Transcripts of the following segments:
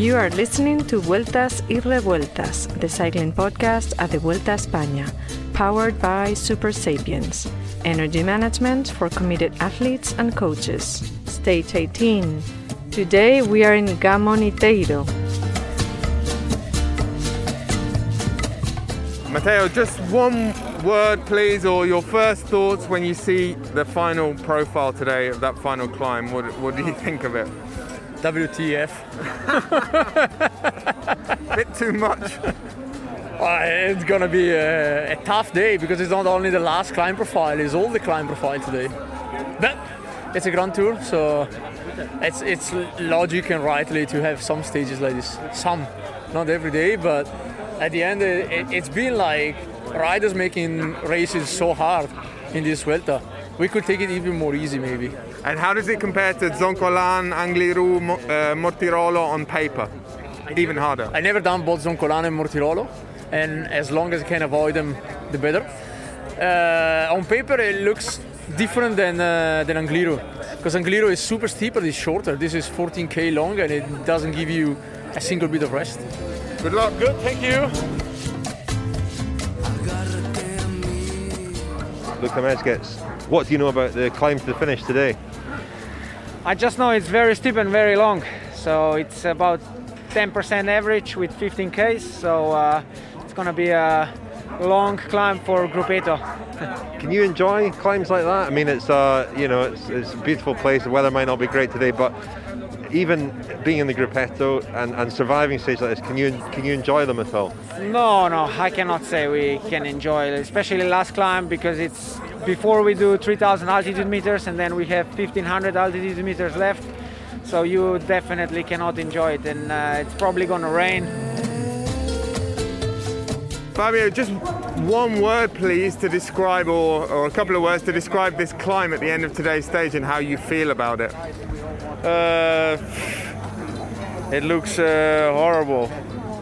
You are listening to Vueltas y Revueltas, the cycling podcast at the Vuelta España, powered by Supersapiens, energy management for committed athletes and coaches. Stage 18. Today we are in Gamoniteiru. Matteo, just one word, please, or your first thoughts when you see the final profile today of that final climb. What, what do you think of it? WTF. Bit too much. Well, it's gonna be a, a, tough day because it's not only the last climb profile, it's all the climb profile today. But it's a Grand Tour, so it's it's logic and rightly to have some stages like this. Some, not every day, but at the end, it, it's been like riders making races so hard in this Vuelta. We could take it even more easy, maybe. And how does it compare to Zoncolan, Angliru, uh, Mortirolo on paper? Even harder. I never done both Zoncolan and Mortirolo, and as long as I can avoid them, the better. Uh, on paper, it looks different than uh, than Angliru, because Angliru is super steep, but it's shorter. This is 14k long, and it doesn't give you a single bit of rest. Good luck. Good, thank you. Look, Luka Mezgec, what do you know about the climb to the finish today? I just know it's very steep and very long. So it's about 10% average with 15 Ks. So uh, it's going to be a long climb for Gruppetto. Can you enjoy climbs like that? I mean, it's uh, you know, it's, it's a beautiful place. The weather might not be great today, but even being in the gruppetto and, and surviving stage like this, can you can you enjoy them at all? No, no, I cannot say we can enjoy it, especially last climb because it's before we do 3,000 altitude meters and then we have 1,500 altitude meters left. So you definitely cannot enjoy it, and uh, it's probably going to rain. Fabio, just one word, please, to describe, or, or a couple of words to describe this climb at the end of today's stage and how you feel about it. Uh, it looks uh, horrible.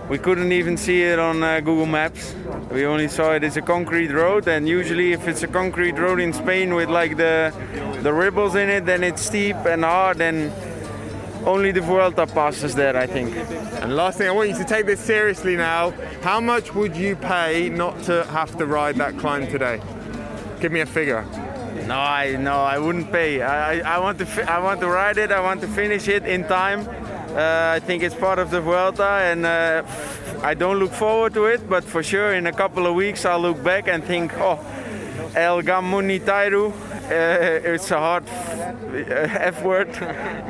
We couldn't even see it on uh, Google Maps. We only saw it as a concrete road, and usually, if it's a concrete road in Spain with like the the ripples in it, then it's steep and hard, and only the Vuelta passes there, I think. And last thing, I want you to take this seriously now. How much would you pay not to have to ride that climb today? Give me a figure. No, I no, I wouldn't pay. I, I, want to fi- I want to ride it. I want to finish it in time. Uh, I think it's part of the Vuelta, and uh, I don't look forward to it. But for sure, in a couple of weeks, I'll look back and think, oh, El Gamoniteiru. Uh, it's a hard F word,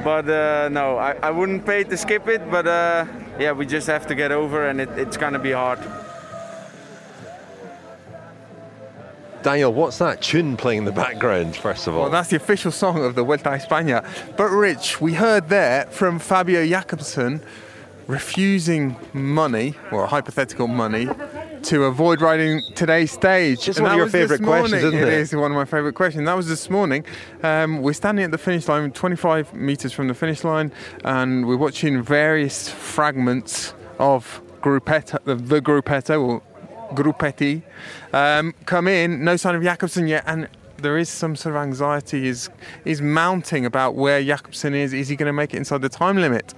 but uh, no, I, I wouldn't pay to skip it. But uh, yeah, we just have to get over, and it, it's gonna be hard. Daniel, what's that tune playing in the background, first of all? Well, that's the official song of the Vuelta a España. But, Rich, we heard there from Fabio Jakobsen refusing money, or hypothetical money, to avoid riding today's stage. It's one of your favourite questions, isn't it? It is one of my favourite questions. That was this morning. Um, we're standing at the finish line, 25 metres from the finish line, and we're watching various fragments of Gruppetto, the, the Gruppetto, or Gruppetti, um, come in. No sign of Jakobsen yet, and there is some sort of anxiety is is mounting about where Jakobsen is. Is he going to make it inside the time limit?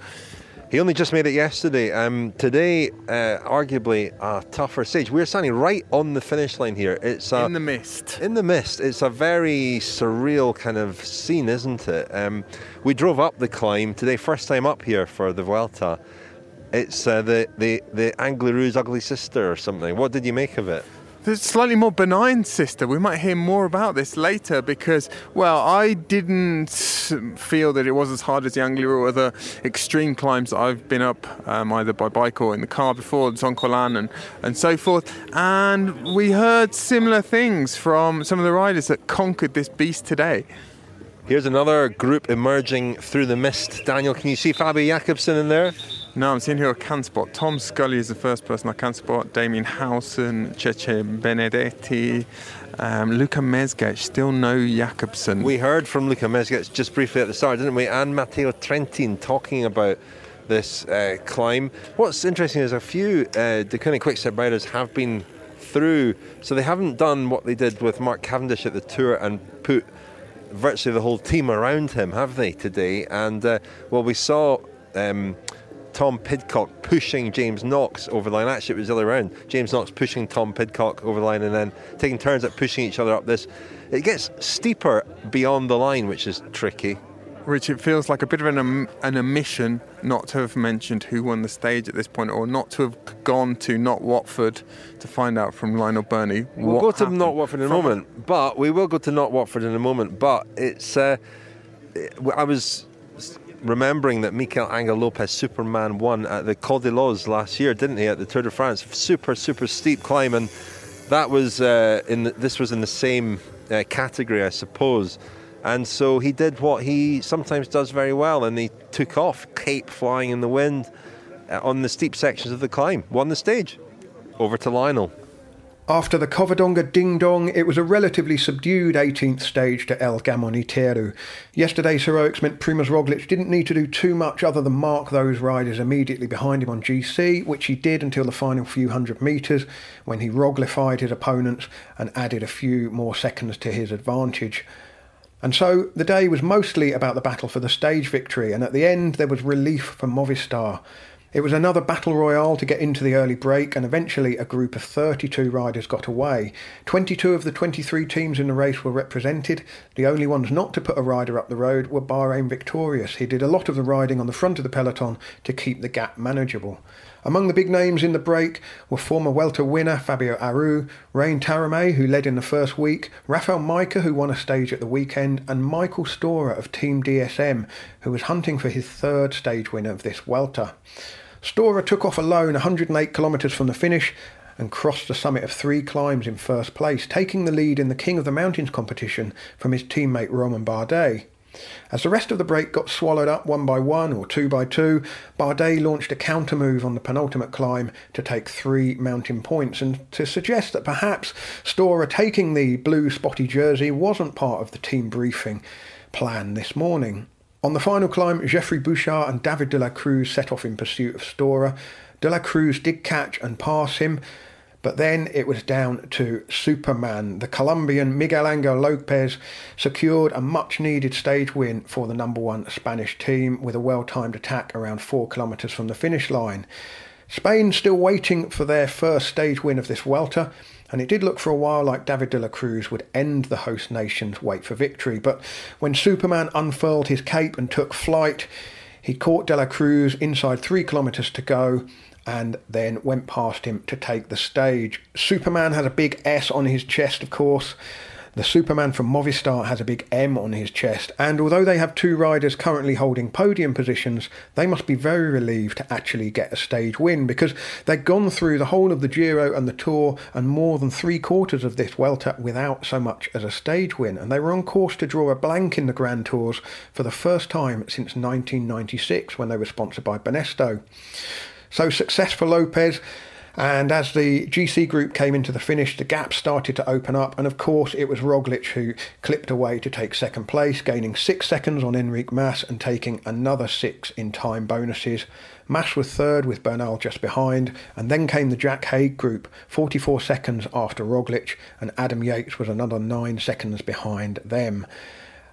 He only just made it yesterday. Um, today, uh, arguably a tougher stage. We're standing right on the finish line here. It's a, in the mist. In the mist. It's a very surreal kind of scene, isn't it? Um, we drove up the climb today, first time up here for the Vuelta. It's uh, the the the Angliru's ugly sister or something. What did you make of it? The slightly more benign sister. We might hear more about this later because, well, I didn't feel that it was as hard as the Angliru or other extreme climbs that I've been up, um, either by bike or in the car before, Zoncolan and, and so forth. And we heard similar things from some of the riders that conquered this beast today. Here's another group emerging through the mist. Daniel, can you see Fabio Jakobsen in there? No, I'm seeing here I can spot. Tom Scully is the first person I can spot. Damien Howson, Cece Benedetti, um, Luka Mezgec, still no Jakobsen. We heard from Luka Mezgec just briefly at the start, didn't we? And Matteo Trentin talking about this uh, climb. What's interesting is a few uh, Deceuninck Quickstep riders have been through, so they haven't done what they did with Mark Cavendish at the Tour and put virtually the whole team around him, have they, today? And, uh, well, we saw... Um, Tom Pidcock pushing James Knox over the line. Actually, it was the other way around. James Knox pushing Tom Pidcock over the line and then taking turns at pushing each other up this. It gets steeper beyond the line, which is tricky. Rich, it feels like a bit of an, an omission not to have mentioned who won the stage at this point, or not to have gone to not Watford to find out from Lionel Birnie. We'll what go to not Watford in a moment, but we will go to not Watford in a moment. But it's uh, I was remembering that Miguel Angel Lopez Superman won at the Col de Los last year, didn't he? At the Tour de France, super super steep climb, and that was uh, in the, this was in the same uh, category, I suppose. And so he did what he sometimes does very well, and he took off, cape flying in the wind uh, on the steep sections of the climb, won the stage. Over to Lionel. After the Covadonga Ding Dong, it was a relatively subdued 18th stage to El Gamoniteiru. Yesterday's heroics meant Primoz Roglic didn't need to do too much other than mark those riders immediately behind him on GC, which he did until the final few hundred metres, when he Roglified his opponents and added a few more seconds to his advantage. And so the day was mostly about the battle for the stage victory, and at the end there was relief for Movistar. It was another battle royale to get into the early break, and eventually a group of 32 riders got away. 22 of the 23 teams in the race were represented. The only ones not to put a rider up the road were Bahrain Victorious. He did a lot of the riding on the front of the peloton to keep the gap manageable. Among the big names in the break were former Vuelta winner Fabio Aru, Rein Taaramäe, who led in the first week, Rafał Majka, who won a stage at the weekend, and Michael Storer of Team DSM, who was hunting for his third stage win of this Vuelta. Storer took off alone 108 kilometres from the finish and crossed the summit of three climbs in first place, taking the lead in the King of the Mountains competition from his teammate Romain Bardet. As the rest of the break got swallowed up one by one or two by two, Bardet launched a counter move on the penultimate climb to take three mountain points and to suggest that perhaps Storer taking the blue spotty jersey wasn't part of the team briefing plan this morning. On the final climb, Geoffrey Bouchard and David de la Cruz set off in pursuit of Storer. De la Cruz did catch and pass him, but then it was down to Superman. The Colombian Miguel Angel Lopez secured a much needed stage win for the number one Spanish team with a well timed attack around four kilometres from the finish line. Spain still waiting for their first stage win of this Vuelta, and it did look for a while like David de la Cruz would end the host nation's wait for victory. But when Superman unfurled his cape and took flight, he caught de la Cruz inside three kilometres to go and then went past him to take the stage. Superman has a big S on his chest, of course. The Superman from Movistar has a big M on his chest, and although they have two riders currently holding podium positions, they must be very relieved to actually get a stage win because they've gone through the whole of the Giro and the Tour and more than three quarters of this Vuelta without so much as a stage win, and they were on course to draw a blank in the Grand Tours for the first time since 1996 when they were sponsored by Banesto. So success for Lopez. And as the GC group came into the finish, the gap started to open up. And of course, it was Roglic who clipped away to take second place, gaining six seconds on Enric Mas and taking another six in time bonuses. Mas was third with Bernal just behind. And then came the Jack Haig group, 44 seconds after Roglic. And Adam Yates was another nine seconds behind them.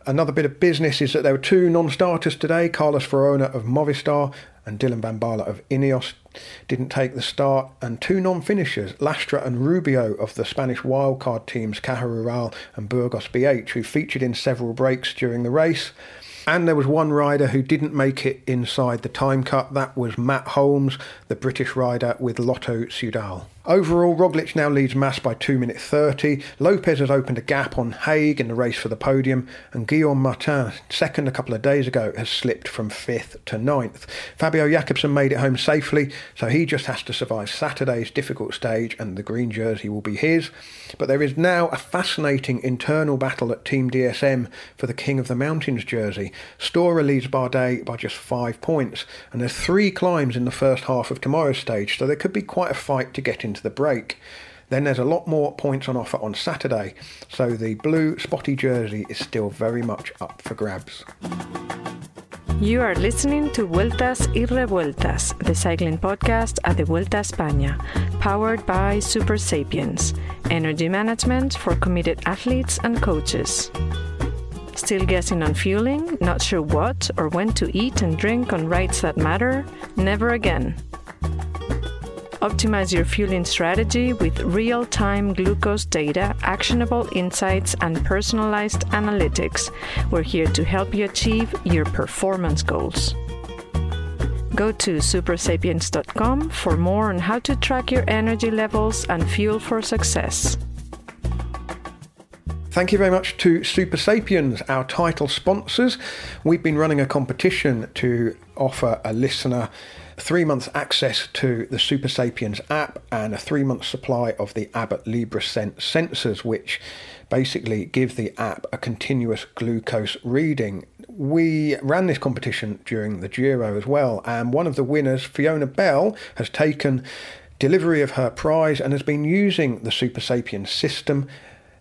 Another bit of business is that there were two non-starters today. Carlos Verona of Movistar and Dylan Baarle of Ineos didn't take the start, and two non-finishers, Lastra and Rubio of the Spanish wildcard teams Caja Rural and Burgos BH, who featured in several breaks during the race. And there was one rider who didn't make it inside the time cut. That was Matt Holmes, the British rider with Lotto Soudal. Overall, Roglic now leads Mas by 2 minutes 30. Lopez has opened a gap on Haig in the race for the podium, and Guillaume Martin, second a couple of days ago, has slipped from 5th to 9th. Fabio Jakobsen made it home safely, so he just has to survive Saturday's difficult stage, and the green jersey will be his. But there is now a fascinating internal battle at Team DSM for the King of the Mountains jersey. Storer leads Bardet by just five points, and there's three climbs in the first half of tomorrow's stage, so there could be quite a fight to get into the break. Then there's a lot more points on offer on Saturday, so the blue spotty jersey is still very much up for grabs. You are listening to Vueltas y Revueltas, the cycling podcast at the Vuelta España, powered by Supersapiens, energy management for committed athletes and coaches. Still guessing on fueling? Not sure what or when to eat and drink on rides that matter? Never again. Optimize your fueling strategy with real time glucose data, actionable insights, and personalized analytics. We're here to help you achieve your performance goals. Go to supersapiens.com for more on how to track your energy levels and fuel for success. Thank you very much to Supersapiens, our title sponsors. We've been running a competition to offer a listener three months access to the Supersapiens app and a three month supply of the Abbott LibreSense sensors, which basically give the app a continuous glucose reading. We ran this competition during the Giro as well, and one of the winners, Fiona Bell, has taken delivery of her prize and has been using the Supersapiens system.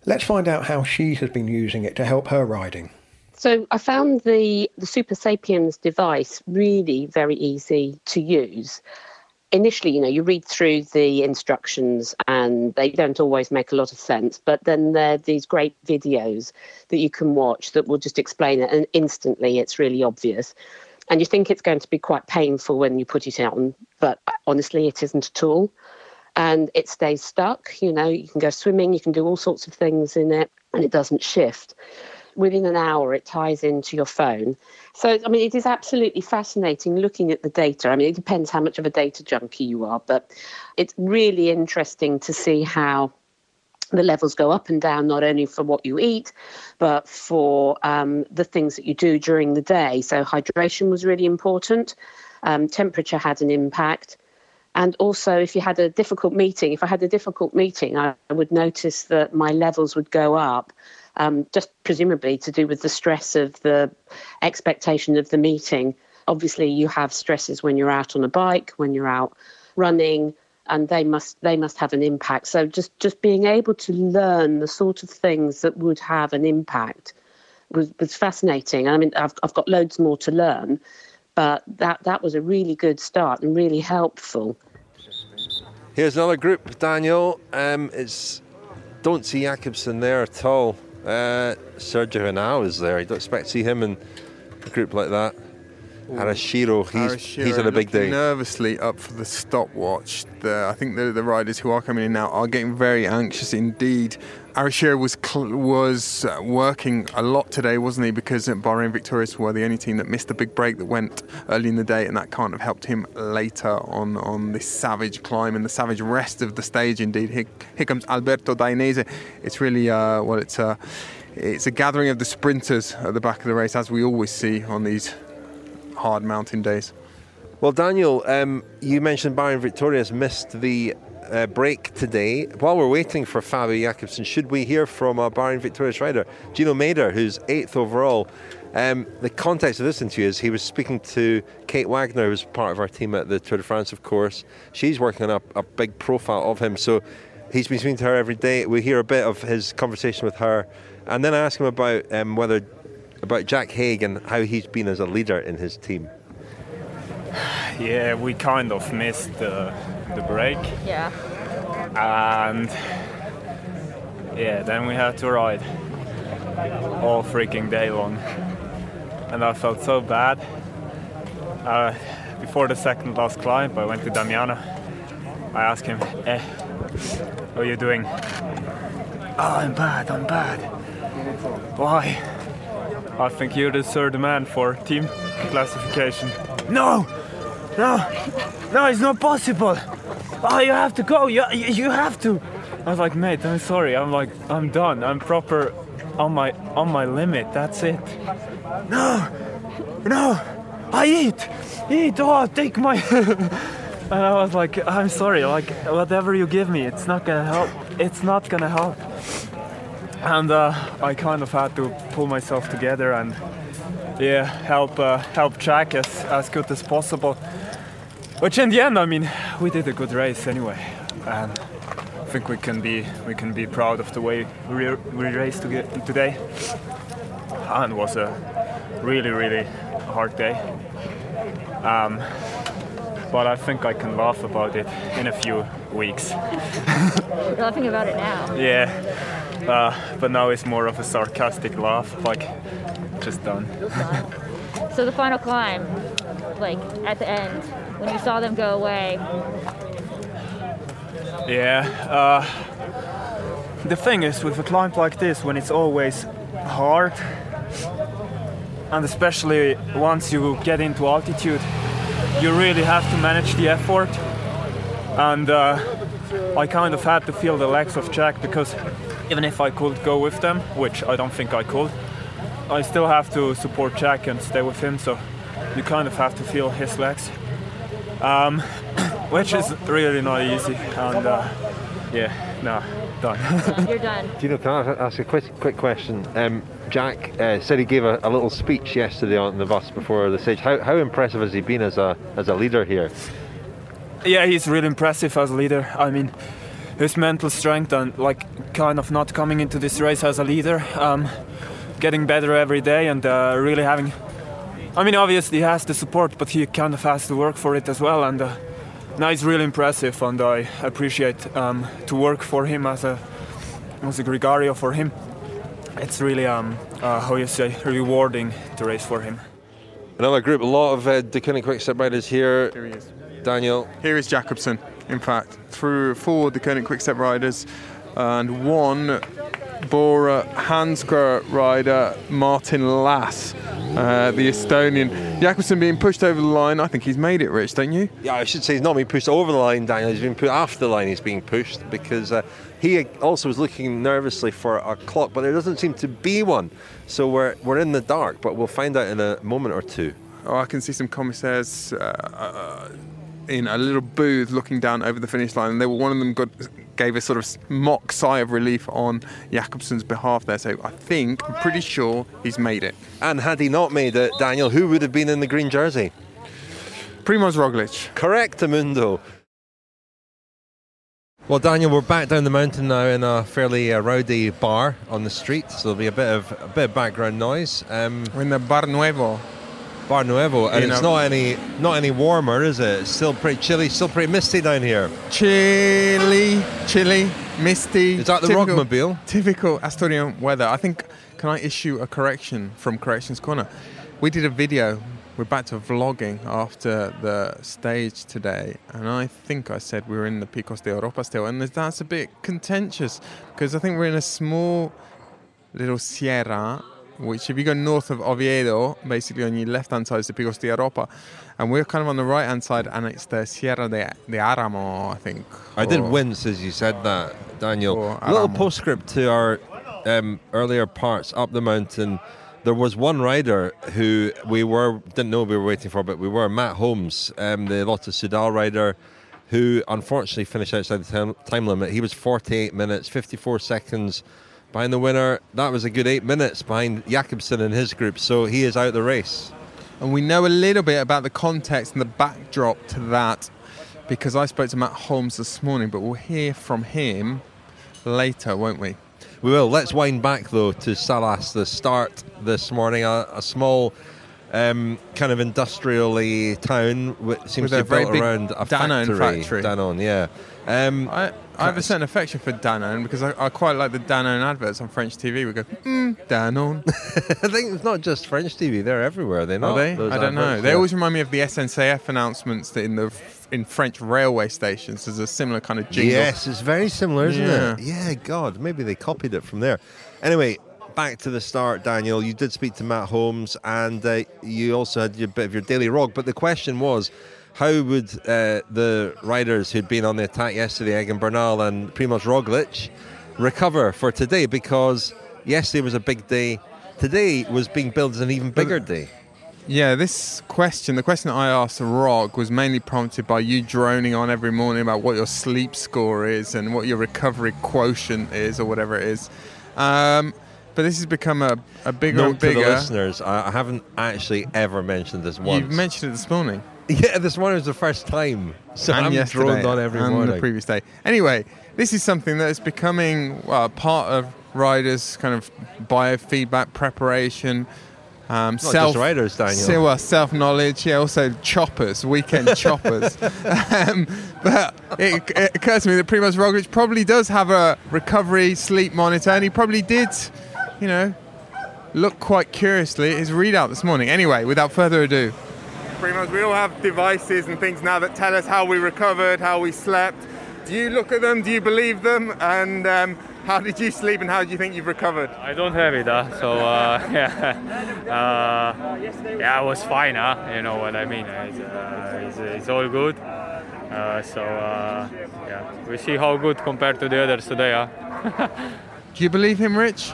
Let's find out how she has been using it to help her riding. So I found the, the Supersapiens device really very easy to use. Initially, you know, you read through the instructions and they don't always make a lot of sense, but then there are these great videos that you can watch that will just explain it, and instantly it's really obvious. And you think it's going to be quite painful when you put it on, but honestly, it isn't at all. And it stays stuck. You know, you can go swimming, you can do all sorts of things in it, and it doesn't shift within an hour it ties into your phone. So, I mean, it is absolutely fascinating looking at the data. I mean, it depends how much of a data junkie you are, but it's really interesting to see how the levels go up and down, not only for what you eat, but for um, the things that you do during the day. So, hydration was really important, um, temperature had an impact. And also, if you had a difficult meeting, if I had a difficult meeting, I, I would notice that my levels would go up um, just presumably to do with the stress of the expectation of the meeting. Obviously, you have stresses when you're out on a bike, when you're out running, and they must they must have an impact. So just just being able to learn the sort of things that would have an impact was, was fascinating. I mean, I've I've got loads more to learn, but that that was a really good start and really helpful. Here's another group, Daniel. Um, it's don't see Jakobsen there at all. Uh, Sergio Henao is there. I don't expect to see him in a group like that. Arashiro, he's, he's on a big day. Nervously up for the stopwatch. The, I think the, the riders who are coming in now are getting very anxious indeed. Arashiro was cl- was uh, working a lot today, wasn't he? Because Bahrain Victorious were the only team that missed the big break that went early in the day, and that can't have helped him later on on this savage climb and the savage rest of the stage. Indeed, here, here comes Alberto Dainese. It's really uh, well, it's a it's a gathering of the sprinters at the back of the race, as we always see on these hard mountain days. Well, Daniel, um, you mentioned Bahrain Victorious missed the uh, break today. While we're waiting for Fabio Jakobsen, should we hear from a Bahrain Victorious rider, Gino Mäder, who's eighth overall? Um, the context of this interview is he was speaking to Kate Wagner, who's part of our team at the Tour de France, of course. She's working on a, a big profile of him, so he's been speaking to her every day. We hear a bit of his conversation with her, and then I ask him about um, whether about Jack Haig and how he's been as a leader in his team. Yeah, we kind of missed the, the break. Yeah. And yeah, then we had to ride all freaking day long. And I felt so bad. Uh, before the second last climb, I went to Damiano. I asked him, eh, how are you doing? Oh, I'm bad, I'm bad. Why? I think you're the third man for team classification. No! No! No, it's not possible! Oh, you have to go! You, you have to! I was like, mate, I'm sorry. I'm like, I'm done. I'm proper on my on my limit. That's it. No! No! I eat! Eat! Oh, take my. and I was like, I'm sorry. Like, whatever you give me, it's not gonna help. It's not gonna help and uh, I kind of had to pull myself together and yeah help uh, help track as, as good as possible. Which in the end I mean we did a good race anyway. And I think we can be we can be proud of the way we, we raced to today. And it was a really really hard day. Um, but I think I can laugh about it in a few weeks. You're laughing about it now. Yeah Uh, but now it's more of a sarcastic laugh, like just done. So the final climb, like at the end, when you saw them go away, Yeah. Uh, the thing is, with a climb like this, when it's always hard, and especially once you get into altitude, you really have to manage the effort. And uh, I kind of had to feel the legs of Jack because even if I could go with them, which I don't think I could, I still have to support Jack and stay with him. So you kind of have to feel his legs. Um, which is really not easy. And uh, yeah, no, done. you're done. Do you know, can I ask a quick, quick question? Um, Jack uh, said he gave a, a little speech yesterday on the bus before the stage. How, how impressive has he been as a, as a leader here? yeah, he's really impressive as a leader. I mean, his mental strength and like kind of not coming into this race as a leader, um, getting better every day, and uh, really having. I mean, obviously he has the support, but he kind of has to work for it as well. And uh, now he's really impressive, and I appreciate um, to work for him as a as a gregario for him. It's really um, uh, how you say rewarding to race for him. Another group, a lot of uh, Deceuninck Quickstep riders here. Here he is. Daniel, Here is Jakobsen, in fact, through the Deceuninck Quickstep riders and one Bora Hansgrohe rider, Martin Laas, uh, the Estonian. Jakobsen being pushed over the line. I think he's made it, Rich, don't you? yeah, I should say he's not being pushed over the line, Daniel. He's been put after the line. He's being pushed because uh, he also was looking nervously for a clock, but there doesn't seem to be one. So we're, we're in the dark, but we'll find out in a moment or two. Oh, I can see some commissaires uh, uh, in a little booth looking down over the finish line, and they were one of them got, gave a sort of mock sigh of relief on Jakobsen's behalf there. So I think, I'm pretty sure he's made it. And had he not made it, Daniel, who would have been in the green jersey? Primoz Roglic. Correct, Amundo. Well, Daniel, we're back down the mountain now in a fairly uh, rowdy bar on the street, so there'll be a bit of a bit of background noise. Um, We're in the Bar Nuevo. Bar Nuevo, and You it's know- not any not any warmer, is it? It's still pretty chilly, still pretty misty down here. Chilly, chilly, misty. Is that the typical- Rogmobile? Typical Asturian weather. I think, can I issue a correction from Corrections Corner? We did a video. We're back to vlogging after the stage today, and I think I said we were in the Picos de Europa still, and that's a bit contentious because I think we're in a small little sierra, which if you go north of Oviedo, basically on your left hand side is the Picos de Europa, and we're kind of on the right hand side, and it's the Sierra de, de Aramo, I think. I did wince as you said that, Daniel. A little postscript to our um, earlier parts up the mountain. There was one rider who we were didn't know we were waiting for, but we were Matt Holmes, um, the Lotto Soudal rider, who unfortunately finished outside the time, time limit. He was 48 minutes, 54 seconds behind the winner. That was a good eight minutes behind Jakobsen and his group, so he is out the race. And we know a little bit about the context and the backdrop to that because I spoke to Matt Holmes this morning, but we'll hear from him later, won't we? We will. Let's wind back though to Salas, the start this morning. A, a small, um, kind of industrially town which seems to be built around a Danone factory. factory. Danone, yeah. Um, I, I have a certain affection for Danone because I, I quite like the Danone adverts on French TV. We go, mm, Danone. I think it's not just French TV; they're everywhere. They're Are they? I don't know. They Yeah. always remind me of the SNCF announcements that in the in French railway stations. There's a similar kind of jingle. Yes, it's very similar, isn't Yeah. it? Yeah, God, maybe they copied it from there. Anyway, back to the start, Daniel. You did speak to Matt Holmes, and uh, you also had a bit of your daily rog. But the question was, how would uh, the riders who'd been on the attack yesterday, Egan Bernal and Primoz Roglic, recover for today? Because yesterday was a big day. Today was being billed as an even bigger day. Yeah, this question, the question that I asked Rog was mainly prompted by you droning on every morning about what your sleep score is and what your recovery quotient is or whatever it is. Um, but this has become a, a bigger Note and to the bigger. listeners, I I haven't actually ever mentioned this once. You've mentioned it this morning. Yeah, this morning was the first time. So and I'm yesterday droned on every and morning. the previous day. Anyway, this is something that is becoming well, part of riders' kind of biofeedback preparation. Um, Not just riders, Daniel. Well, self knowledge, yeah, also choppers, weekend choppers. um, But it, it occurs to me that Primoz Roglic probably does have a recovery sleep monitor, and he probably did, you know, look quite curiously at his readout this morning. Anyway, without further ado. Primoz, we all have devices and things now that tell us how we recovered, how we slept. Do you look at them? Do you believe them? And um, how did you sleep and how do you think you've recovered? I don't have it, huh? so uh, yeah, uh, yeah, I was fine, huh? You know what I mean? It's, uh, it's, it's all good. Uh, so uh, yeah, we see how good compared to the others today, huh? do you believe him, Rich?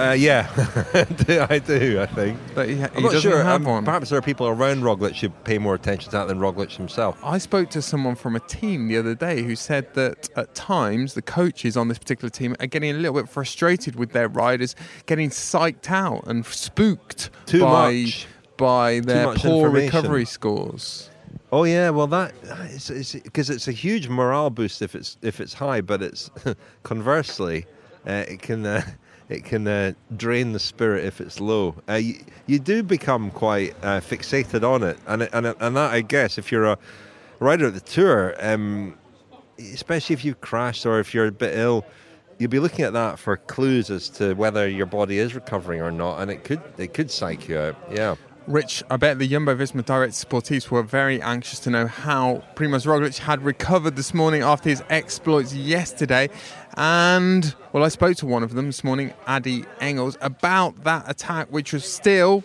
Uh, yeah, I do. I think. But he, he I'm not doesn't sure. have um, one. Perhaps there are people around Roglic who pay more attention to that than Roglic himself. I spoke to someone from a team the other day who said that at times the coaches on this particular team are getting a little bit frustrated with their riders getting psyched out and spooked Too by much. by their poor recovery scores. Oh yeah, well that it's because it's, a huge morale boost if it's if it's high, but it's conversely uh, it can uh, it can uh, drain the spirit if it's low. Uh, you, you do become quite uh, fixated on it, and and and that I guess if you're a rider at the tour, um, especially if you've crashed or if you're a bit ill. You'll be looking at that for clues as to whether your body is recovering or not, and it could it could psych you out. Yeah. Rich, I bet the Jumbo Visma direct sportifs were very anxious to know how Primoz Roglic had recovered this morning after his exploits yesterday. And, well, I spoke to one of them this morning, Addy Engels, about that attack, which was still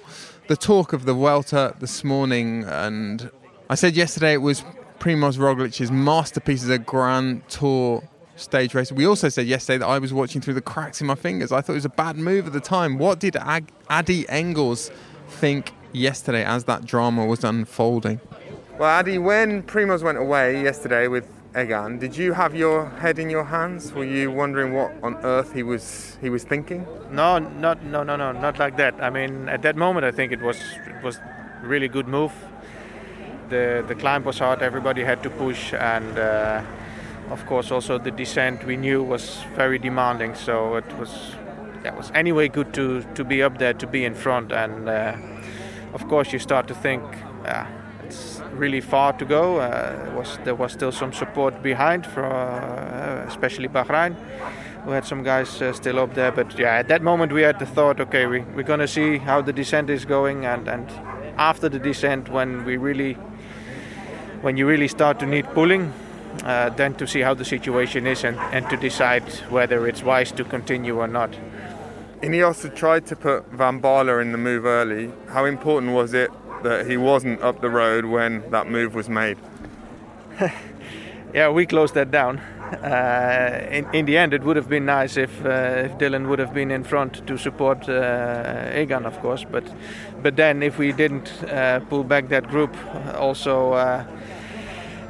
the talk of the Vuelta this morning. And I said yesterday it was Primoz Roglic's masterpiece as a Grand Tour stage race. We also said yesterday that I was watching through the cracks in my fingers. I thought it was a bad move at the time. What did Ag- Addy Engels think yesterday as that drama was unfolding? Well, Addy, when Primoz went away yesterday with Egan, did you have your head in your hands? Were you wondering what on earth he was he was thinking? No, not no no no not like that. I mean, at that moment, I think it was it was really good move. The the climb was hard. Everybody had to push, and uh, of course also the descent we knew was very demanding. So it was yeah, it was anyway good to to be up there, to be in front, and uh, of course you start to think. Uh, it's really far to go. Uh, was there was still some support behind, for uh, especially Bahrain. We had some guys uh, still up there, but yeah, at that moment we had the thought, okay, we, we're gonna see how the descent is going, and, and after the descent, when we really, when you really start to need pulling, uh, then to see how the situation is and, and to decide whether it's wise to continue or not. Ineos had tried to put Van Baarle in the move early. How important was it that he wasn't up the road when that move was made? yeah, we closed that down. Uh, in, in the end, it would have been nice if, uh, if Dylan would have been in front to support uh, Egan, of course. But but then, if we didn't uh, pull back that group, also uh,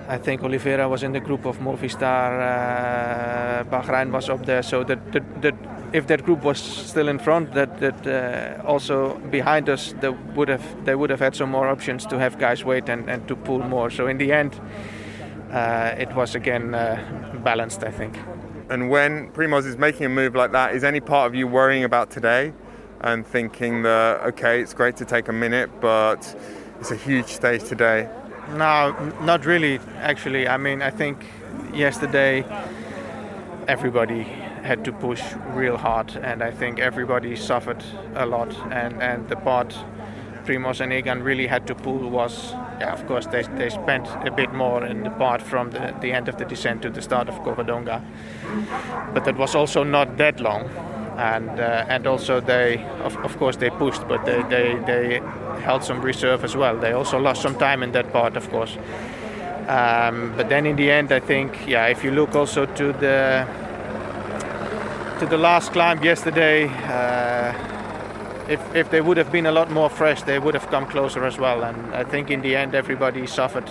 I think Oliveira was in the group of Movistar. Uh, Bahrain was up there, so that, that, that if that group was still in front, that that uh, also behind us, they would have they would have had some more options to have guys wait and, and to pull more. So in the end, uh, it was again uh, balanced, I think. And when Primoz is making a move like that, is any part of you worrying about today and thinking that okay, it's great to take a minute, but it's a huge stage today? No, not really. Actually, I mean, I think yesterday everybody had to push real hard, and I think everybody suffered a lot. And and the part Primoz and Egan really had to pull was, yeah, of course, they they spent a bit more in the part from the, the end of the descent to the start of Covadonga, but that was also not that long. And uh, and also they, of, of course, they pushed, but they, they they held some reserve as well. They also lost some time in that part, of course. Um, but then in the end, I think, yeah, if you look also to the to the last climb yesterday, uh, if if they would have been a lot more fresh, they would have come closer as well. And I think in the end, everybody suffered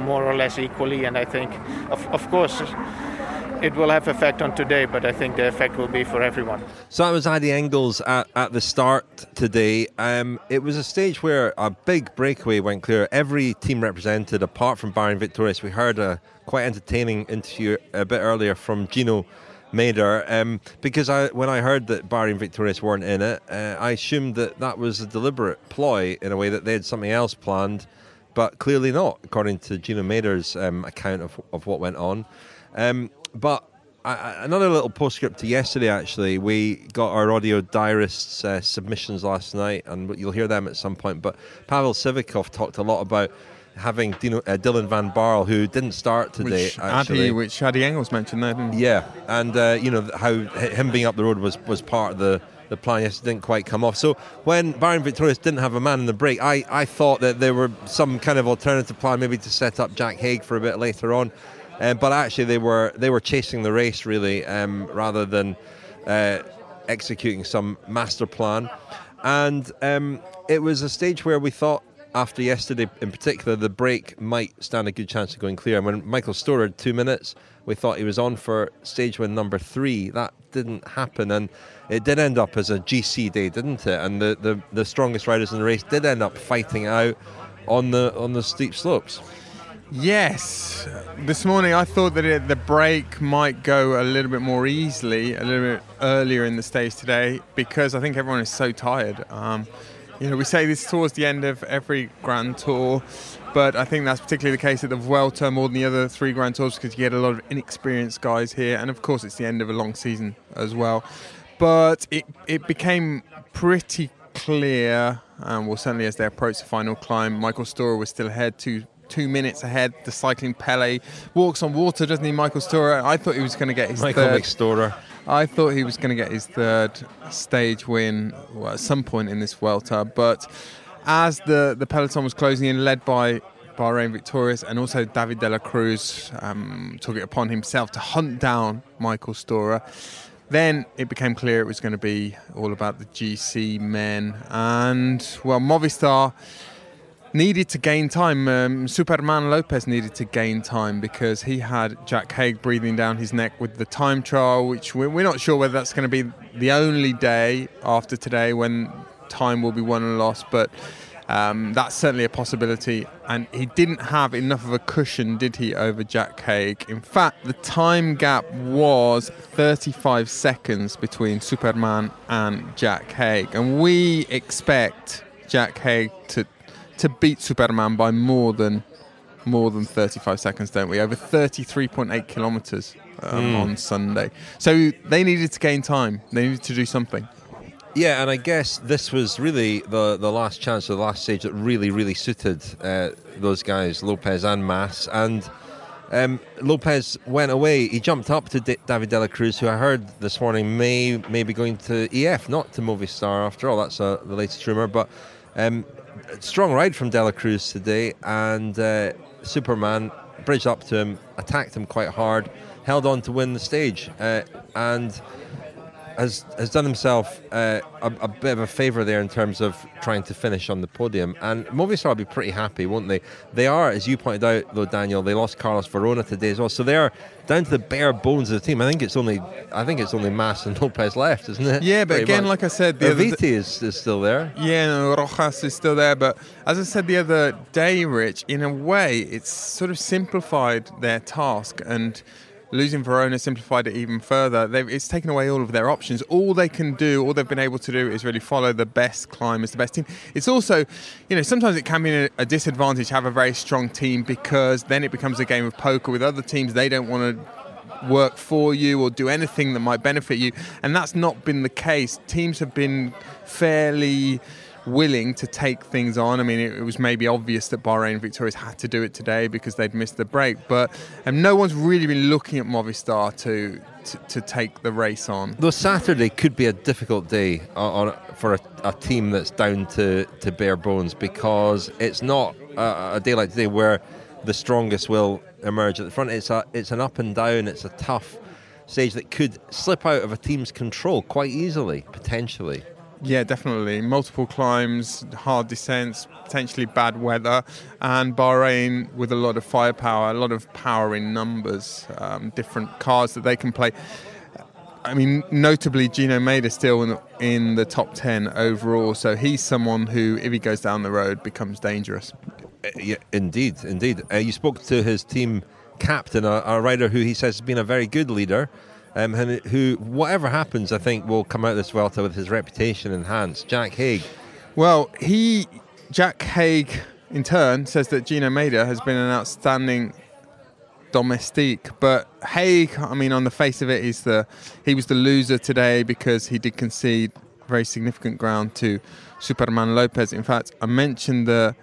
more or less equally. And I think, of of course. It will have effect on today, but I think the effect will be for everyone. So that was Addy Engels at, at the start today. Um, it was a stage where a big breakaway went clear. Every team represented, apart from Bahrain Victorious. We heard a quite entertaining interview a bit earlier from Gino Mader um, because I, when I heard that Bahrain Victorious weren't in it, uh, I assumed that that was a deliberate ploy in a way that they had something else planned but clearly not, according to Gino Mader's um, account of, of what went on. Um, but I, another little postscript to yesterday, actually. We got our audio diarists uh, submissions last night, and you'll hear them at some point. But Pavel Sivakov talked a lot about having Dino, uh, Dylan Van Baarle, who didn't start today. Which actually. Addy, which Addy Engels mentioned there, didn't he? Yeah, and uh, you know how him being up the road was, was part of the, the plan. Yes, didn't quite come off. So when Bahrain Victorious didn't have a man in the break, I, I thought that there were some kind of alternative plan, maybe to set up Jack Haig for a bit later on. Um, but actually, they were they were chasing the race really, um, rather than uh, executing some master plan. And um, it was a stage where we thought after yesterday in particular, the break might stand a good chance of going clear. And when Michael Storer two minutes, we thought he was on for stage win number three. That didn't happen, and it did end up as a GC day, didn't it? And the, the, the strongest riders in the race did end up fighting out on the on the steep slopes. Yes, this morning I thought that it, the break might go a little bit more easily, a little bit earlier in the stage today, because I think everyone is so tired. Um, you know, we say this towards the end of every Grand Tour, but I think that's particularly the case at the Vuelta more than the other three Grand Tours because you get a lot of inexperienced guys here, and of course it's the end of a long season as well. But it it became pretty clear, and um, well certainly as they approached the final climb, Michael Storer was still ahead, two two minutes ahead. The cycling Pele walks on water, doesn't he, Michael Storer? I thought he was going to get his Michael third. McStorer. I thought he was going to get his third stage win at some point in this Vuelta, but as the, the peloton was closing in, led by Bahrain Victorious and also David de la Cruz um, took it upon himself to hunt down Michael Storer. Then it became clear it was going to be all about the GC men, and well, Movistar needed to gain time. Um, Superman Lopez needed to gain time because he had Jack Haig breathing down his neck with the time trial, which we're, we're not sure whether that's going to be the only day after today when time will be won and lost, but. Um, that's certainly a possibility, and he didn't have enough of a cushion, did he, over Jack Haig? In fact, the time gap was 35 seconds between Superman and Jack Haig, and we expect Jack Haig to to beat Superman by more than more than 35 seconds, don't we? Over 33.8 kilometers um, Mm. on Sunday. So they needed to gain time. They needed to do something. Yeah, and I guess this was really the the last chance, or the last stage that really, really suited uh, those guys, Lopez and Mas. And um, Lopez went away. He jumped up to D- David de la Cruz, who I heard this morning may may be going to EF, not to Movistar after all. That's uh, the latest rumor. But um, strong ride from de la Cruz today, and uh, Superman bridged up to him, attacked him quite hard, held on to win the stage, uh, and has has done himself uh, a, a bit of a favour there in terms of trying to finish on the podium. And Movistar will be pretty happy, won't they? They are, as you pointed out, though, Daniel. They lost Carlos Verona today as well, so they are down to the bare bones of the team. I think it's only I think it's only Mas and Lopez left, isn't it? Yeah, but Pretty again, much. like I said, the other Aviti is, is still there. Yeah, no, Rojas is still there, but as I said the other day, Rich, in a way, it's sort of simplified their task, and losing Verona simplified it even further. They've, it's taken away all of their options. All they can do, all they've been able to do, is really follow the best climbers, the best team. It's also, you know, sometimes it can be a, a disadvantage to have a very strong team because then it becomes a game of poker with other teams. They don't want to work for you or do anything that might benefit you. And that's not been the case. Teams have been fairly willing to take things on. I mean, it, it was maybe obvious that Bahrain Victorious had to do it today because they'd missed the break, but um, no one's really been looking at Movistar to, to, to take the race on. Though Saturday could be a difficult day on, on, for a, a team that's down to, to bare bones because it's not a, a day like today where the strongest will emerge at the front. It's a it's an up and down. It's a tough stage that could slip out of a team's control quite easily, potentially. Yeah, definitely. Multiple climbs, hard descents, potentially bad weather, and Bahrain with a lot of firepower, a lot of power in numbers, um, different cars that they can play. I mean, notably, Gino Mäder still in the, in the top 10 overall, so he's someone who, if he goes down the road, becomes dangerous. Uh, yeah, indeed, indeed. Uh, you spoke to his team captain, a, a rider who he says has been a very good leader. Um, who, whatever happens, I think will come out of this Vuelta with his reputation enhanced. Jack Haig. Well, he, Jack Haig, in turn, says that Gino Mader has been an outstanding domestique. But Haig, I mean, on the face of it, he's the he was the loser today because he did concede very significant ground to Superman Lopez. In fact, I mentioned the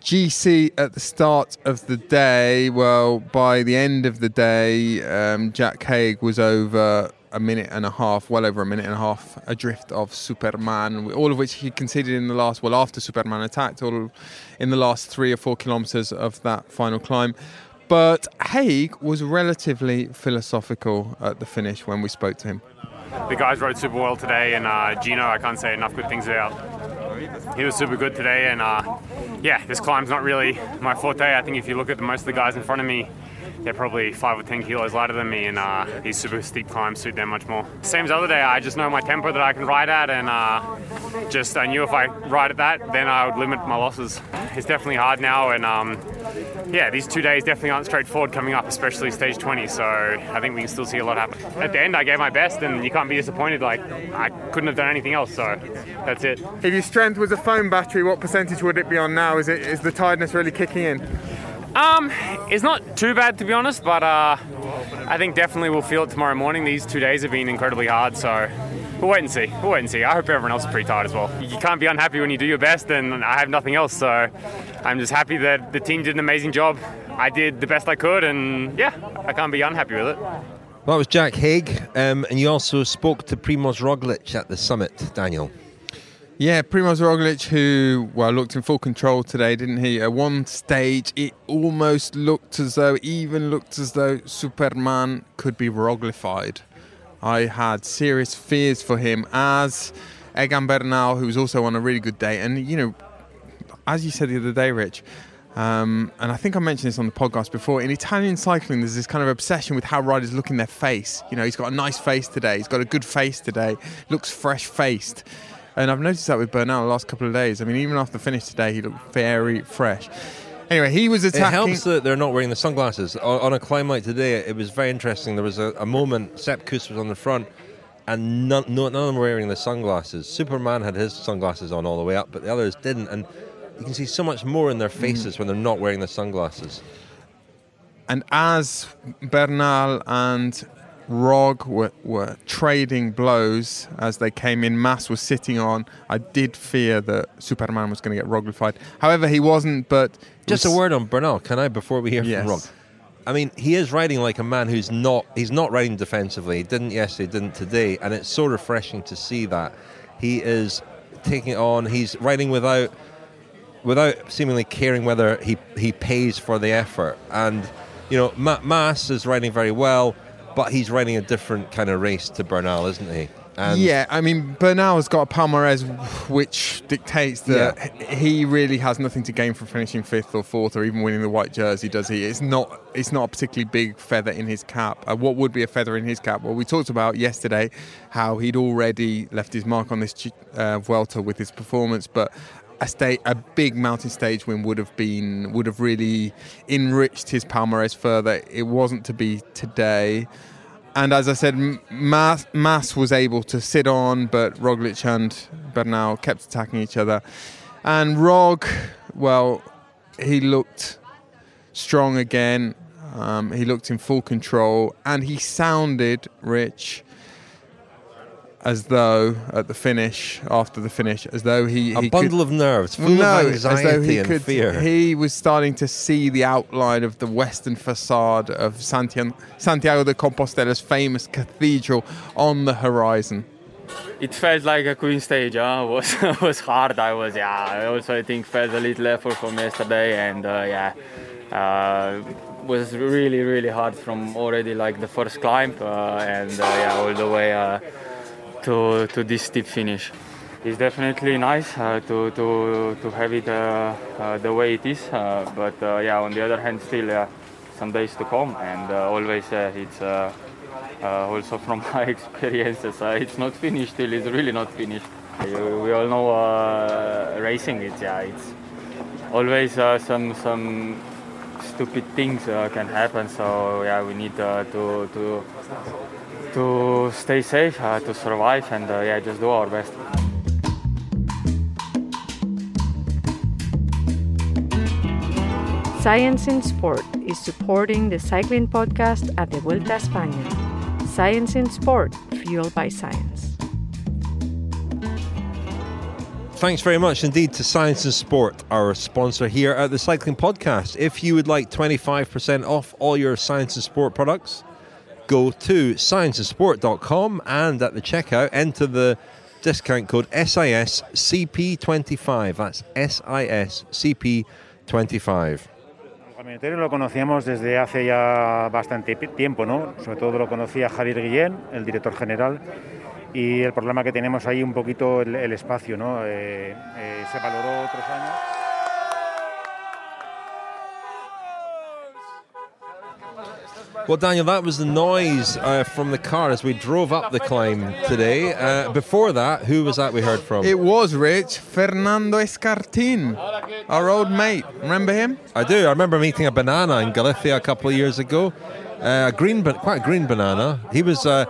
GC at the start of the day. Well, by the end of the day, um, Jack Haig was over a minute and a half, well over a minute and a half adrift of Superman, all of which he conceded in the last, well, after Superman attacked, all in the last three or four kilometres of that final climb. But Haig was relatively philosophical at the finish when we spoke to him. The guys rode super well today, and uh, Gino, I can't say enough good things about. He was super good today, and uh, yeah, this climb's not really my forte. I think if you look at most of the guys in front of me, they're probably five or ten kilos lighter than me, and uh, these super steep climbs suit them much more. Same as the other day, I just know my tempo that I can ride at, and uh, just I knew if I ride at that, then I would limit my losses. It's definitely hard now, and um, yeah, these two days definitely aren't straightforward coming up, especially stage 20. So I think we can still see a lot happen. At the end, I gave my best, and you can't be disappointed. Like I couldn't have done anything else, so that's it. If your strength was a phone battery, what percentage would it be on now? Is it is the tiredness really kicking in? Um, it's not too bad to be honest, but uh, I think definitely we'll feel it tomorrow morning. These two days have been incredibly hard, so we'll wait and see. We'll wait and see. I hope everyone else is pretty tired as well. You can't be unhappy when you do your best, and I have nothing else, so I'm just happy that the team did an amazing job. I did the best I could, and yeah, I can't be unhappy with it. Well, that was Jack Haig, um, and you also spoke to Primoz Roglic at the summit, Daniel. Yeah, Primoz Roglic, who well looked in full control today, didn't he? At one stage, it almost looked as though, even looked as though Superman could be Roglified. I had serious fears for him, as Egan Bernal, who was also on a really good day, and you know, as you said the other day, Rich. Um, and I think I mentioned this on the podcast before. In Italian cycling, there's this kind of obsession with how riders look in their face. You know, he's got a nice face today. He's got a good face today. Looks fresh faced. And I've noticed that with Bernal the last couple of days. I mean, even after the finish today, he looked very fresh. Anyway, he was attacking. It helps that they're not wearing the sunglasses. On, on a climb like today, it was very interesting. There was a, a moment, Sepp Kuss was on the front, and none, none of them were wearing the sunglasses. Superman had his sunglasses on all the way up, but the others didn't. And you can see so much more in their faces mm. when they're not wearing the sunglasses. And as Bernal and Rog were, were trading blows as they came in. Mas was sitting on. I did fear that Superman was going to get Roglified. However, he wasn't. But just was, a word on Bernal, can I? Before we hear yes. from Rog, I mean, he is riding like a man who's not. He's not riding defensively. He didn't yesterday, didn't today, and it's so refreshing to see that he is taking it on. He's riding without without seemingly caring whether he he pays for the effort. And you know, Mas is riding very well but he's running a different kind of race to Bernal, isn't he? And yeah, I mean, Bernal's got a palmarès which dictates that yeah. he really has nothing to gain from finishing fifth or fourth or even winning the white jersey, does he? It's not. It's not a particularly big feather in his cap. Uh, what would be a feather in his cap? Well, we talked about yesterday how he'd already left his mark on this uh, Vuelta with his performance, but a state, a big mountain stage win would have been would have really enriched his palmarès further. It wasn't to be today. And as I said, Mas, Mas was able to sit on, but Roglic and Bernal kept attacking each other. And Rog, well, he looked strong again. Um, he looked in full control, and he sounded rich as though at the finish, after the finish, as though he, a he bundle could, of nerves, full no, of anxiety and could, fear. He was starting to see the outline of the western facade of Santiago, Santiago de Compostela's famous cathedral on the horizon. It felt like a queen stage. Huh? It was was hard. I was yeah. I also I think felt a little effort from yesterday, and uh, yeah. Uh, was really really hard from already like the first climb uh, and uh, yeah all the way uh, to, to this steep finish. It's definitely nice uh, to, to, to have it uh, uh, the way it is, uh, but uh, yeah, on the other hand, still some days to come, and always it's also from my experiences, it's not finished till it's really not finished. We all know racing, it's yeah, it's always some some stupid things can happen. So yeah, we need to to to stay safe, uh, to survive, and uh, yeah, just do our best. Science in Sport is supporting the cycling podcast at the Vuelta a España. Science in Sport, fueled by science. Thanks very much indeed to Science in Sport, our sponsor here at the Cycling Podcast. If you would like 25% off all your Science in Sport products, go to scienceandsport.com and at the checkout enter the discount code SISCP25. That's SISCP25. Camionetero lo conocíamos desde hace ya bastante tiempo, ¿no? Sobre todo lo conocía Javier Guillén, el director general, y el problema que tenemos ahí un poquito el, el espacio, ¿no? Eh, eh, se valoró otros años. Well, Daniel, that was the noise uh, from the car as we drove up the climb today. Uh, before that, who was that we heard from? It was Rich Fernando Escartin, our old mate. Remember him? I do. I remember meeting a banana in Galicia a couple of years ago. Uh, a green, quite a green banana. He was uh,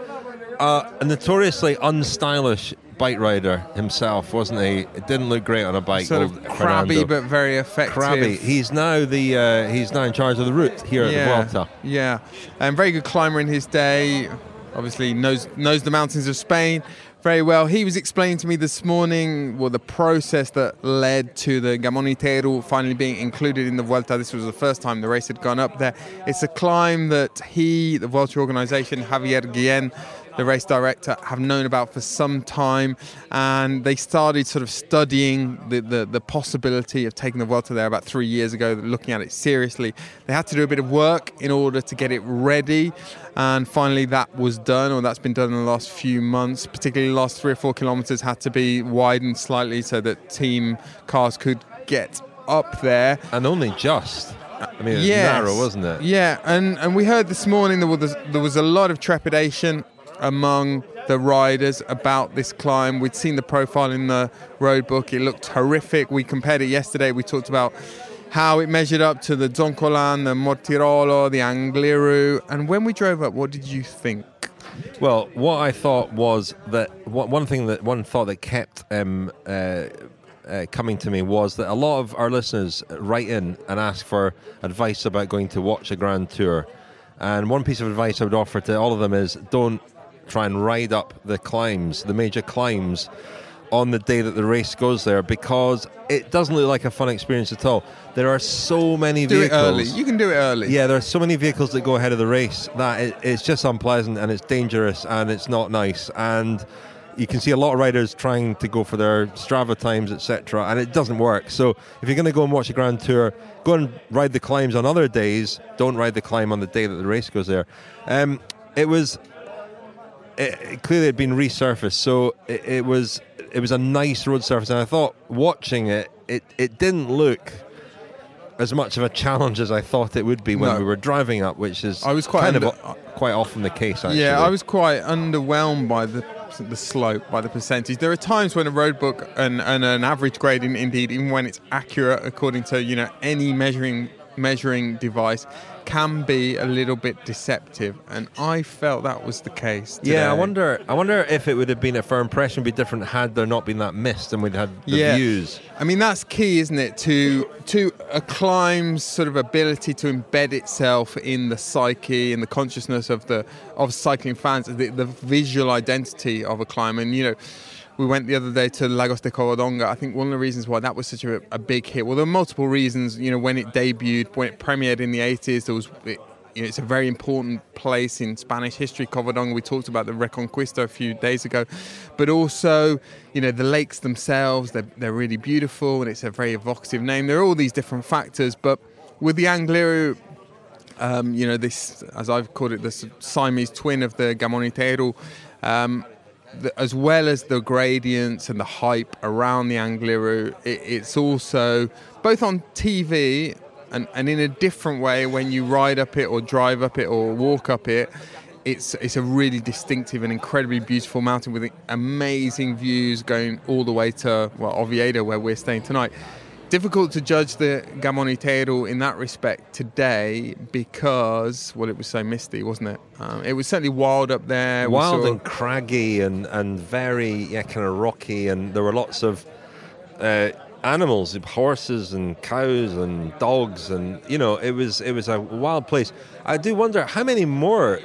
uh, a notoriously unstylish bike rider himself, wasn't he? It didn't look great on a bike. Sort of crabby Fernando. but very effective. crabby. He's now the uh, he's now in charge of the route here at the Vuelta. Yeah, and very good climber in his day. Obviously knows knows the mountains of Spain very well. He was explaining to me this morning well the process that led to the Gamoniteiru finally being included in the Vuelta. This was the first time the race had gone up there. It's a climb that he, the Vuelta organization, Javier Guillen, the race director, have known about for some time, and they started sort of studying the, the, the possibility of taking the Vuelta there about three years ago, looking at it seriously. They had to do a bit of work in order to get it ready, and finally that was done, or that's been done in the last few months. Particularly, the last three or four kilometres had to be widened slightly so that team cars could get up there. And only just. I mean, it was Yes. narrow, wasn't it? Yeah, and, and we heard this morning there was there was a lot of trepidation among the riders about this climb. We'd seen the profile in the road book; it looked horrific. We compared it yesterday. We talked about how it measured up to the Zoncolan, the Mortirolo, the Angliru, and when we drove up, what did you think? Well, what I thought was that one thing that one thought that kept um, uh, uh, coming to me was that a lot of our listeners write in and ask for advice about going to watch a Grand Tour. And one piece of advice I would offer to all of them is don't try and ride up the climbs, the major climbs, on the day that the race goes there because it doesn't look like a fun experience at all. There are so many Do it vehicles. early. You can do it early. Yeah, there are so many vehicles that go ahead of the race that it, it's just unpleasant and it's dangerous and it's not nice. And you can see a lot of riders trying to go for their Strava times, etc., and it doesn't work. So if you're going to go and watch a Grand Tour, go and ride the climbs on other days. Don't ride the climb on the day that the race goes there. Um, it was it, clearly had been resurfaced, so it, it was it was a nice road surface, and I thought watching it, it it didn't look as much of a challenge as I thought it would be when No. we were driving up, which is I was quite kind under- of quite often the case. Actually, Yeah, I was quite underwhelmed by the the slope, by the percentage. There are times when a road book and, and an average grading, indeed, even when it's accurate according to you know any measuring measuring device, can be a little bit deceptive, and I felt that was the case. Yeah, I wonder. I wonder if it would have been if our impression would be different had there not been that mist and we'd had the yeah. views. I mean, that's key, isn't it? To to a climb's sort of ability to embed itself in the psyche and the consciousness of the of cycling fans, the, the visual identity of a climb. And you know, we went the other day to Lagos de Covadonga. I think one of the reasons why that was such a, a big hit. Well, there were multiple reasons. You know, when it debuted, when it premiered in the 80s, there was. It, you know, it's a very important place in Spanish history, Covadonga. We talked about the Reconquista a few days ago, but also, you know, the lakes themselves. They're, they're really beautiful, and it's a very evocative name. There are all these different factors, but with the Angliru, um, you know, this, as I've called it, the Siamese twin of the Gamoniteiru, um, as well as the gradients and the hype around the Angliru, it, it's also both on TV and, and in a different way when you ride up it or drive up it or walk up it. It's, it's a really distinctive and incredibly beautiful mountain with amazing views going all the way to well Oviedo where we're staying tonight difficult to judge the Gamoniteiru in that respect today because well it was so misty wasn't it um, it was certainly wild up there Wild and craggy and, and very yeah kind of rocky and there were lots of uh, animals, horses and cows and dogs, and you know, it was it was a wild place. I do wonder how many more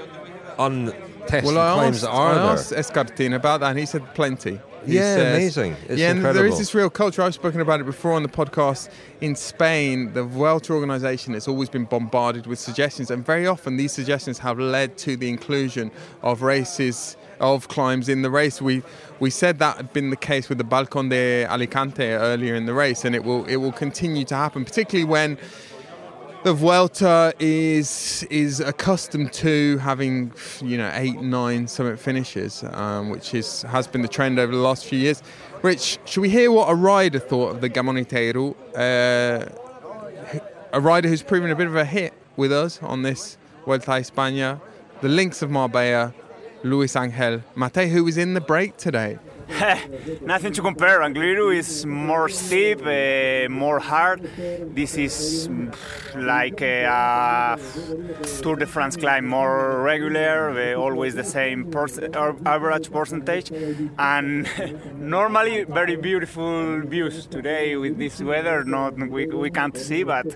untested well, I climbs asked, are I there. asked Escartin about that, and he said plenty. He Yeah, says- amazing. It's yeah, and there incredible. is this real culture. I've spoken about it before on the podcast. In Spain, the Vuelta organisation has always been bombarded with suggestions, and very often these suggestions have led to the inclusion of races of climbs in the race. We we said that had been the case with the Balcon de Alicante earlier in the race, and it will it will continue to happen, particularly when the Vuelta is is accustomed to having you know eight nine summit finishes, um, which is has been the trend over the last few years. Rich, should we hear what a rider thought of the Gamoniteiru? Uh, a rider who's proven a bit of a hit with us on this Vuelta a España, the lynx of Marbella, Luis Angel Mate, who was in the break today. Nothing to compare. Angliru is more steep, uh, more hard. This is mm, like a, uh, Tour de France climb, more regular, uh, always the same ar- average percentage, and normally very beautiful views. Today with this weather, not we, we can't see, but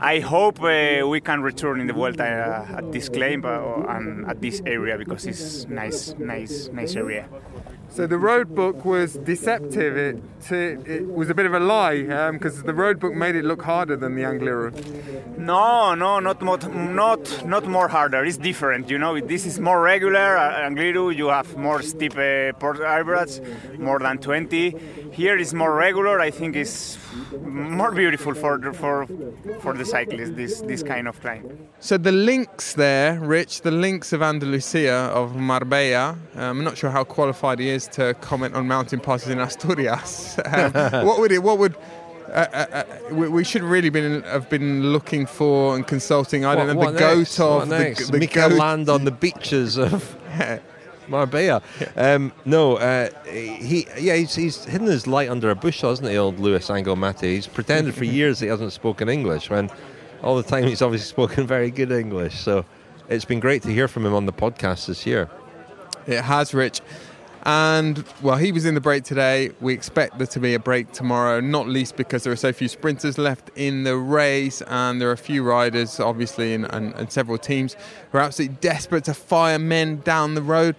I hope uh, we can return in the Vuelta uh, at this climb uh, and at this area because it's nice, nice, nice area. So the road book was deceptive. It, it was a bit of a lie because the road book made it look harder than the Angliru. No, no, not more, not not more harder. It's different, you know. This is more regular. Uh, Angliru, you have more steep uh, port average, more than 20. Here is more regular. I think it's more beautiful for the, for for the cyclist. This this kind of climb. So the lynx there, Rich, the lynx of Andalusia, of Marbella. Um, I'm not sure how qualified he is to comment on mountain passes in Asturias. um, what would it? What would? Uh, uh, uh, we, we should really been have been looking for and consulting. I don't What- know what the goat next? of the, next? the Mikel goat. Land on the beaches of Marbella. Um, no, uh, he yeah he's, he's hidden his light under a bushel, hasn't he, old Luis Angel Mate? He's pretended for years he hasn't spoken English when all the time he's obviously spoken very good English. So it's been great to hear from him on the podcast this year. It has, Rich. And well, he was in the break today. We expect there to be a break tomorrow, not least because there are so few sprinters left in the race, and there are a few riders, obviously, and, and, and several teams who are absolutely desperate to fire men down the road.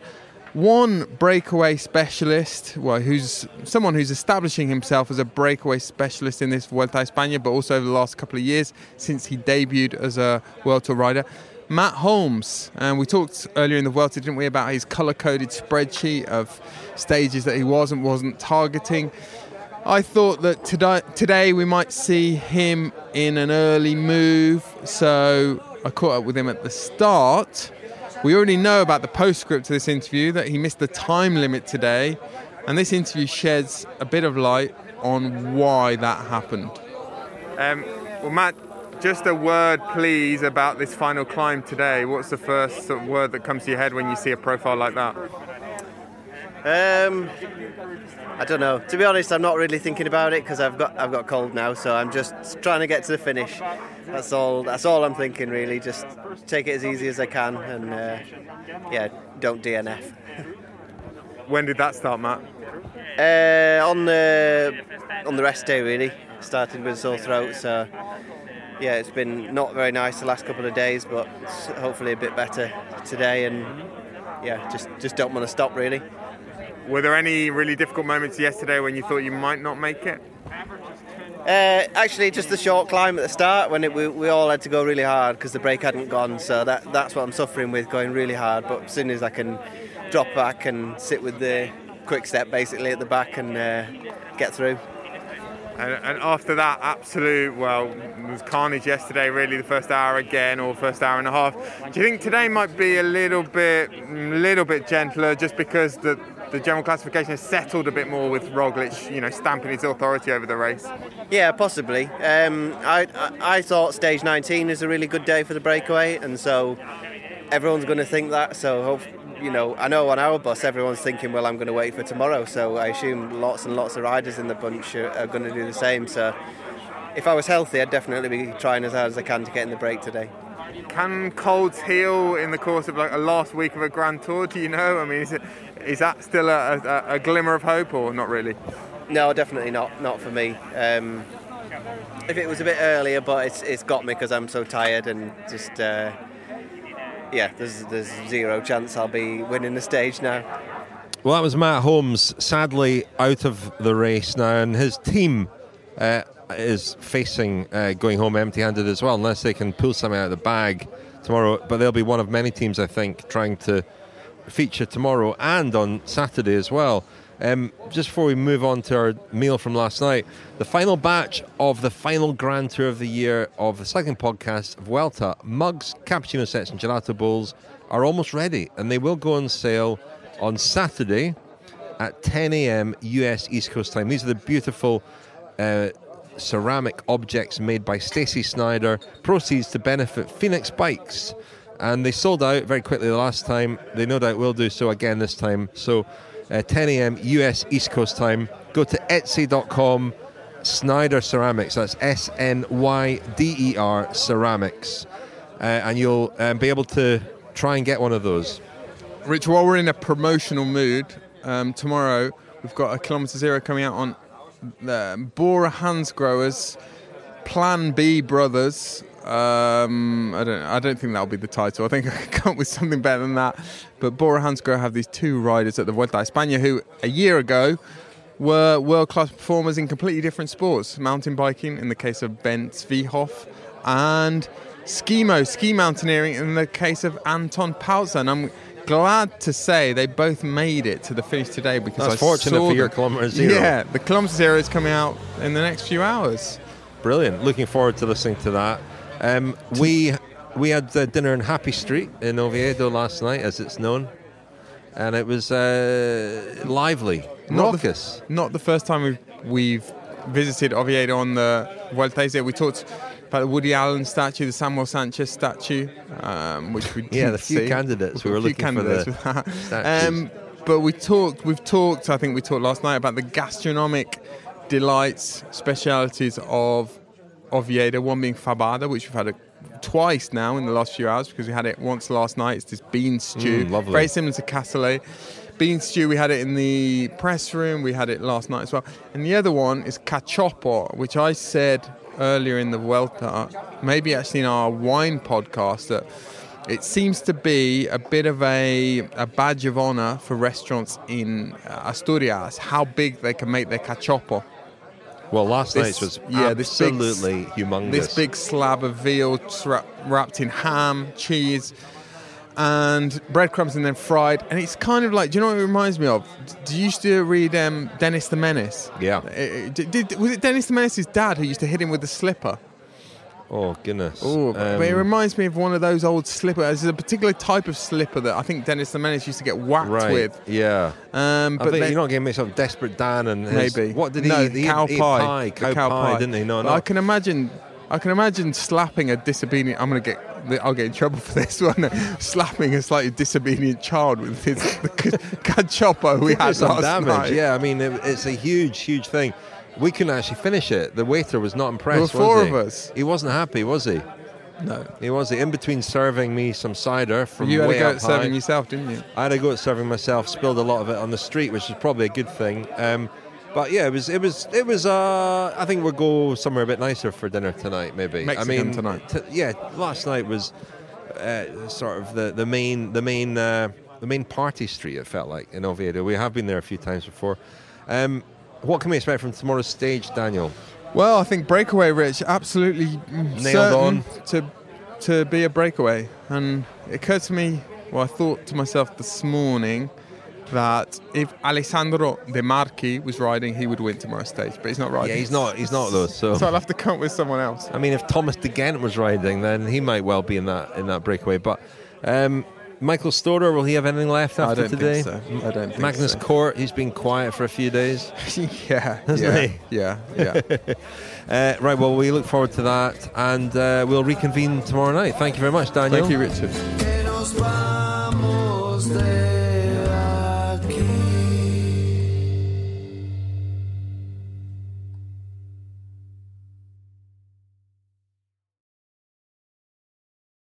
One breakaway specialist, well, who's someone who's establishing himself as a breakaway specialist in this Vuelta a España, but also over the last couple of years since he debuted as a World Tour rider. Matt Holmes, and we talked earlier in the Vuelta, didn't we, about his color-coded spreadsheet of stages that he was and wasn't targeting. I thought that today, today we might see him in an early move, so I caught up with him at the start. We already know about the postscript to this interview that he missed the time limit today, and this interview sheds a bit of light on why that happened. Um, well, Matt, just a word, please, about this final climb today. What's the first sort of word that comes to your head when you see a profile like that? Um, I don't know. To be honest, I'm not really thinking about it because I've got I've got cold now, so I'm just trying to get to the finish. That's all. That's all I'm thinking really. Just take it as easy as I can, and uh, yeah, don't DNF. When did that start, Matt? Uh, on the on the rest day really. Started with sore throat, so yeah, it's been not very nice the last couple of days, but hopefully a bit better today, and yeah, just just don't want to stop really. Were there any really difficult moments yesterday when you thought you might not make it? Uh, actually, just the short climb at the start when it, we, we all had to go really hard because the break hadn't gone. So that that's what I'm suffering with, going really hard. But as soon as I can drop back and sit with the Quick-Step basically at the back and uh, get through. And, and after that, absolute, well, it was carnage yesterday, really, the first hour again, or first hour and a half. Do you think today might be a little bit, little bit gentler just because the, the general classification has settled a bit more with Roglic, you know, stamping his authority over the race? Yeah, possibly. Um, I, I I thought stage 19 is a really good day for the breakaway, and so everyone's going to think that. So you know, I know on our bus everyone's thinking, well, I'm going to wait for tomorrow. So I assume lots and lots of riders in the bunch are, are going to do the same. So if I was healthy, I'd definitely be trying as hard as I can to get in the break today. Can colds heal in the course of like a last week of a Grand Tour? Do you know? I mean, is, it, is that still a, a, a glimmer of hope or not really? no, definitely not. Not for me. Um, if it was a bit earlier, but it's it's got me because I'm so tired and just uh, yeah. There's there's zero chance I'll be winning the stage now. Well, that was Matt Holmes, sadly out of the race now, and his team uh, is facing uh, going home empty handed as well, unless they can pull something out of the bag tomorrow. But they'll be one of many teams, I think, trying to feature tomorrow and on Saturday as well. Um, just before we move on to our meal from last night, the final batch of the final Grand Tour of the year of the cycling podcast of Vuelta, mugs, cappuccino sets, and gelato bowls are almost ready, and they will go on sale on Saturday at 10 a.m. US East Coast time. These are the beautiful uh, ceramic objects made by Stacey Snyder. Proceeds to benefit Phoenix Bikes. And they sold out very quickly the last time. They no doubt will do so again this time. So, uh, 10 a.m. US East Coast time. Go to etsy.com Snyder Ceramics. That's S N Y D E R Ceramics. Uh, and you'll um, be able to try and get one of those. Rich, while we're in a promotional mood, um, tomorrow we've got a Kilometre Zero coming out on the Bora Hansgrohe's Plan B Brothers. Um, I don't. I don't think that'll be the title. I think I could come up with something better than that. But Bora Hansgrohe have these two riders at the Vuelta a España who a year ago were world-class performers in completely different sports: mountain biking in the case of Ben Zwiehoff, and skimo, ski mountaineering in the case of Anton Palzer. And I'm glad to say they both made it to the finish today because That's I fortunate saw for your them. Kilometre Zero. Yeah, the Kilometre Zero is coming out in the next few hours. Brilliant. Looking forward to listening to that. Um, we we had uh, dinner in Happy Street in Oviedo last night, as it's known, and it was uh, lively, Not the- Not the first time we've, we've visited Oviedo on the Vuelta. We talked about the Woody Allen statue, the Samuel Sanchez statue, um, which we Yeah, the few see. candidates. We A were few looking for the candidates that. statues. Um, but we talked. We've talked. I think we talked last night about the gastronomic delights, specialities of Oviedo. One being fabada, which we've had a, twice now in the last few hours because we had it once last night. It's this bean stew, Mm, lovely. very similar to cassoulet. Bean stew, we had it in the press room. We had it last night as well. And the other one is cachopo, which I said earlier in the Vuelta, maybe actually in our wine podcast, that it seems to be a bit of a, a badge of honor for restaurants in Asturias, how big they can make their cachopo. Well, last This- night's was yeah, this big- absolutely humongous. This big slab of veal tra- wrapped in ham, cheese, and breadcrumbs, and then fried. And it's kind of like, do you know what it reminds me of? Do you used to read um, Dennis the Menace? Yeah. Uh, Did, did- was it Dennis the Menace's dad who used to hit him with the slipper? Oh goodness. Oh, but it Um, reminds me of one of those old slippers. There's a particular type of slipper that I think Dennis the Menace used to get whacked right. with. Yeah. Um, but then- you're not getting mixed up Desperate Dan and his, Maybe. What did he no, eat? Cow pie. pie. The Cow, pie, didn't he? No, no. I can imagine. I can imagine slapping a disobedient. I'm gonna get. I'll get in trouble for this one. slapping a slightly disobedient child with his the cachopo we had some last damage. night. Yeah, I mean, it, it's a huge, huge thing. We couldn't actually finish it. The waiter was not impressed. There were four was of he? us. He wasn't happy, was he? No. He was. In between serving me some cider from You had a way go up at serving high, yourself, didn't you? I had a go at serving myself. Spilled a lot of it on the street, which is probably a good thing. Um, but yeah, it was. It was. It was. Uh, I think we'll go somewhere a bit nicer for dinner tonight. Maybe. Mexican I mean, tonight. t- yeah, last night was uh, sort of the the main the main uh, the main party street. It felt like in Oviedo. We have been there a few times before. Um, what can we expect from tomorrow's stage, Daniel? Well, I think breakaway, Rich, absolutely Nailed certain to to be a breakaway. And it occurred to me, well, I thought to myself this morning that if Alessandro De Marchi was riding, he would win tomorrow's stage. But he's not riding. Yeah, he's not. He's not though. So. So I'll have to come up with someone else. I mean, if Thomas De Gendt was riding, then he might well be in that in that breakaway. But um, Michael Storer, will he have anything left I after don't think today? so. I don't think Magnus so. Cort, he's been quiet for a few days. yeah, Hasn't yeah, he? yeah, yeah. Uh, right, well, we look forward to that, and uh, we'll reconvene tomorrow night. Thank you very much, Daniel. Thank you, Richard.